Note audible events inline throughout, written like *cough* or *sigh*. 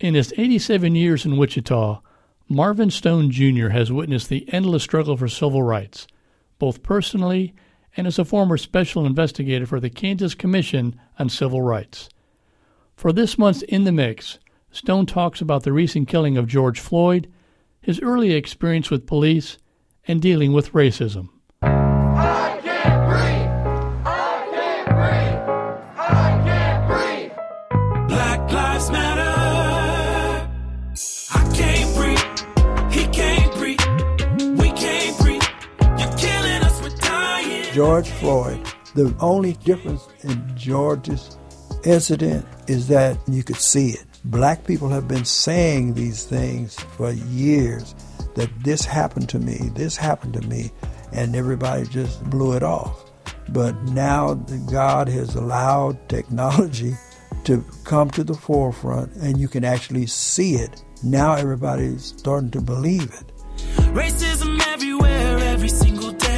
In his 87 years in Wichita, Marvin Stone Jr. has witnessed the endless struggle for civil rights, both personally and as a former special investigator for the Kansas Commission on Civil Rights. For this month's In the Mix, Stone talks about the recent killing of George Floyd, his early experience with police, and dealing with racism. George Floyd. The only difference in George's incident is that you could see it. Black people have been saying these things for years that this happened to me, this happened to me, and everybody just blew it off. But now God has allowed technology to come to the forefront and you can actually see it. Now everybody's starting to believe it. Racism everywhere, every single day.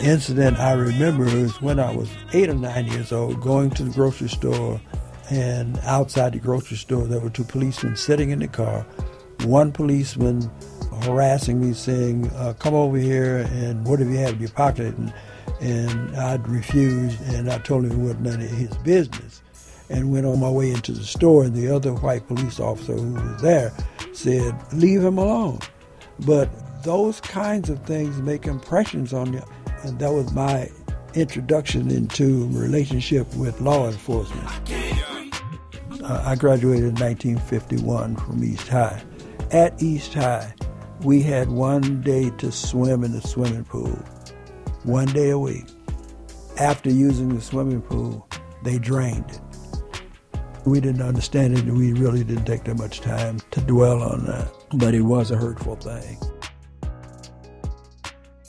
The incident I remember is when I was eight or nine years old, going to the grocery store, and outside the grocery store there were two policemen sitting in the car. One policeman harassing me, saying, uh, "Come over here and what have you have in your pocket?" And, and I'd refused, and I told him it wasn't none of his business, and went on my way into the store. And the other white police officer who was there said, "Leave him alone." But those kinds of things make impressions on you. And that was my introduction into relationship with law enforcement. Uh, I graduated in 1951 from East High. At East High, we had one day to swim in the swimming pool, one day a week. After using the swimming pool, they drained it. We didn't understand it, and we really didn't take that much time to dwell on that, but it was a hurtful thing.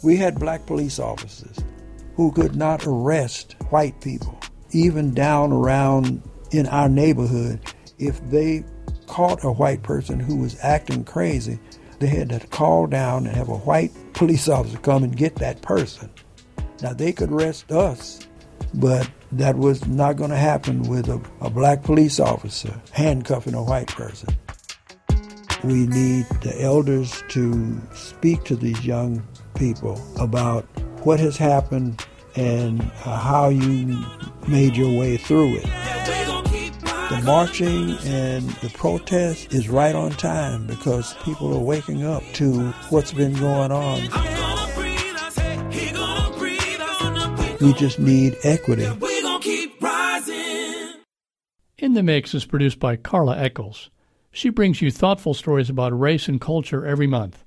We had black police officers who could not arrest white people, even down around in our neighborhood. If they caught a white person who was acting crazy, they had to call down and have a white *laughs* police officer come and get that person. Now, they could arrest us, but that was not going to happen with a, a black police officer handcuffing a white person. We need the elders to speak to these young people about what has happened and uh, how you made your way through it. The marching and the protest is right on time because people are waking up to what's been going on. We just need equity. In the Mix is produced by Carla Eckels. She brings you thoughtful stories about race and culture every month.